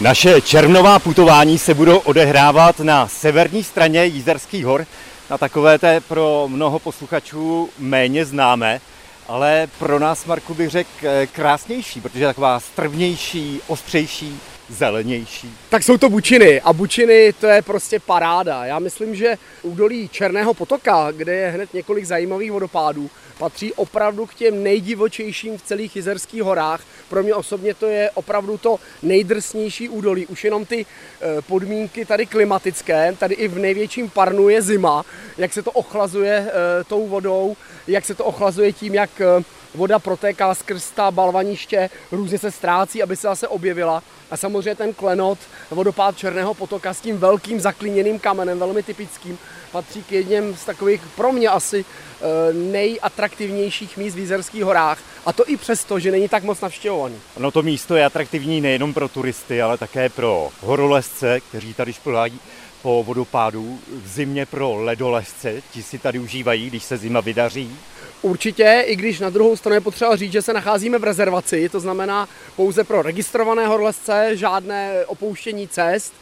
Naše červnová putování se budou odehrávat na severní straně Jízerských hor, na takové té pro mnoho posluchačů méně známé, ale pro nás, Marku, bych řekl krásnější, protože je taková strvnější, ostřejší, zelenější. Tak jsou to bučiny a bučiny to je prostě paráda. Já myslím, že údolí Černého potoka, kde je hned několik zajímavých vodopádů, patří opravdu k těm nejdivočejším v celých Jizerských horách. Pro mě osobně to je opravdu to nejdrsnější údolí. Už jenom ty eh, podmínky tady klimatické, tady i v největším parnu je zima, jak se to ochlazuje eh, tou vodou, jak se to ochlazuje tím, jak eh, voda protéká skrz ta balvaniště, různě se ztrácí, aby se zase objevila. A samozřejmě ten klenot, vodopád Černého potoka s tím velkým zaklíněným kamenem, velmi typickým, patří k jedním z takových pro mě asi eh, nejatraktivnějších míst v Jízerských horách. A to i přesto, že není tak moc navštěvovaný. No to místo je atraktivní nejenom pro turisty, ale také pro horolezce, kteří tady šplhají po vodopádu, v zimě pro ledolezce, ti si tady užívají, když se zima vydaří. Určitě, i když na druhou stranu je potřeba říct, že se nacházíme v rezervaci, to znamená pouze pro registrované horlezce, žádné opouštění cest.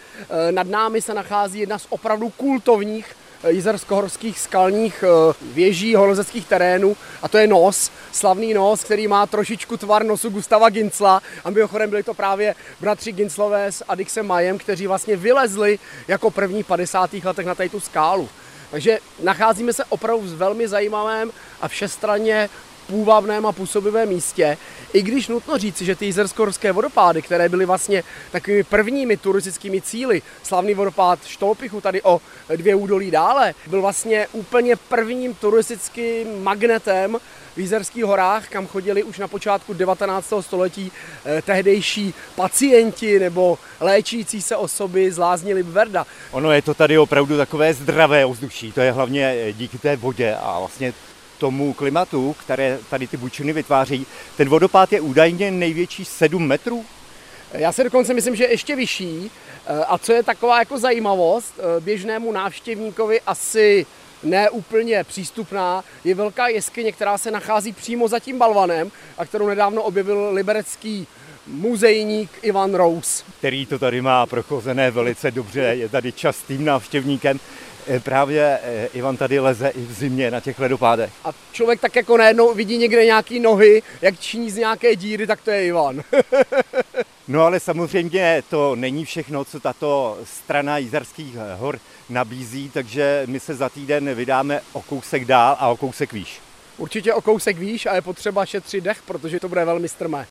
E, nad námi se nachází jedna z opravdu kultovních jizerskohorských skalních e, věží horolezeckých terénů a to je nos, slavný nos, který má trošičku tvar nosu Gustava Gincla a mimochodem byli to právě bratři Ginclové s Adixem Majem, kteří vlastně vylezli jako první v 50. letech na tu skálu. Takže nacházíme se opravdu v velmi zajímavém a všestranně půvabném a působivém místě. I když nutno říci, že ty jizersko vodopády, které byly vlastně takovými prvními turistickými cíly, slavný vodopád Štolpichu tady o dvě údolí dále, byl vlastně úplně prvním turistickým magnetem v Jizerských horách, kam chodili už na počátku 19. století eh, tehdejší pacienti nebo léčící se osoby z lázní Libverda. Ono je to tady opravdu takové zdravé ovzduší, to je hlavně eh, díky té vodě a vlastně tomu klimatu, které tady ty bučiny vytváří. Ten vodopád je údajně největší 7 metrů. Já si dokonce myslím, že ještě vyšší. Eh, a co je taková jako zajímavost, běžnému návštěvníkovi asi neúplně přístupná, je velká jeskyně, která se nachází přímo za tím balvanem a kterou nedávno objevil liberecký muzejník Ivan Rous. Který to tady má prochozené velice dobře, je tady častým návštěvníkem. Eh, právě eh, Ivan tady leze i v zimě na těch ledopádech. A člověk tak jako najednou vidí někde nějaký nohy, jak činí z nějaké díry, tak to je Ivan. no ale samozřejmě to není všechno, co tato strana Jízerských hor nabízí, takže my se za týden vydáme o kousek dál a o kousek výš. Určitě o kousek výš a je potřeba šetřit dech, protože to bude velmi strmé.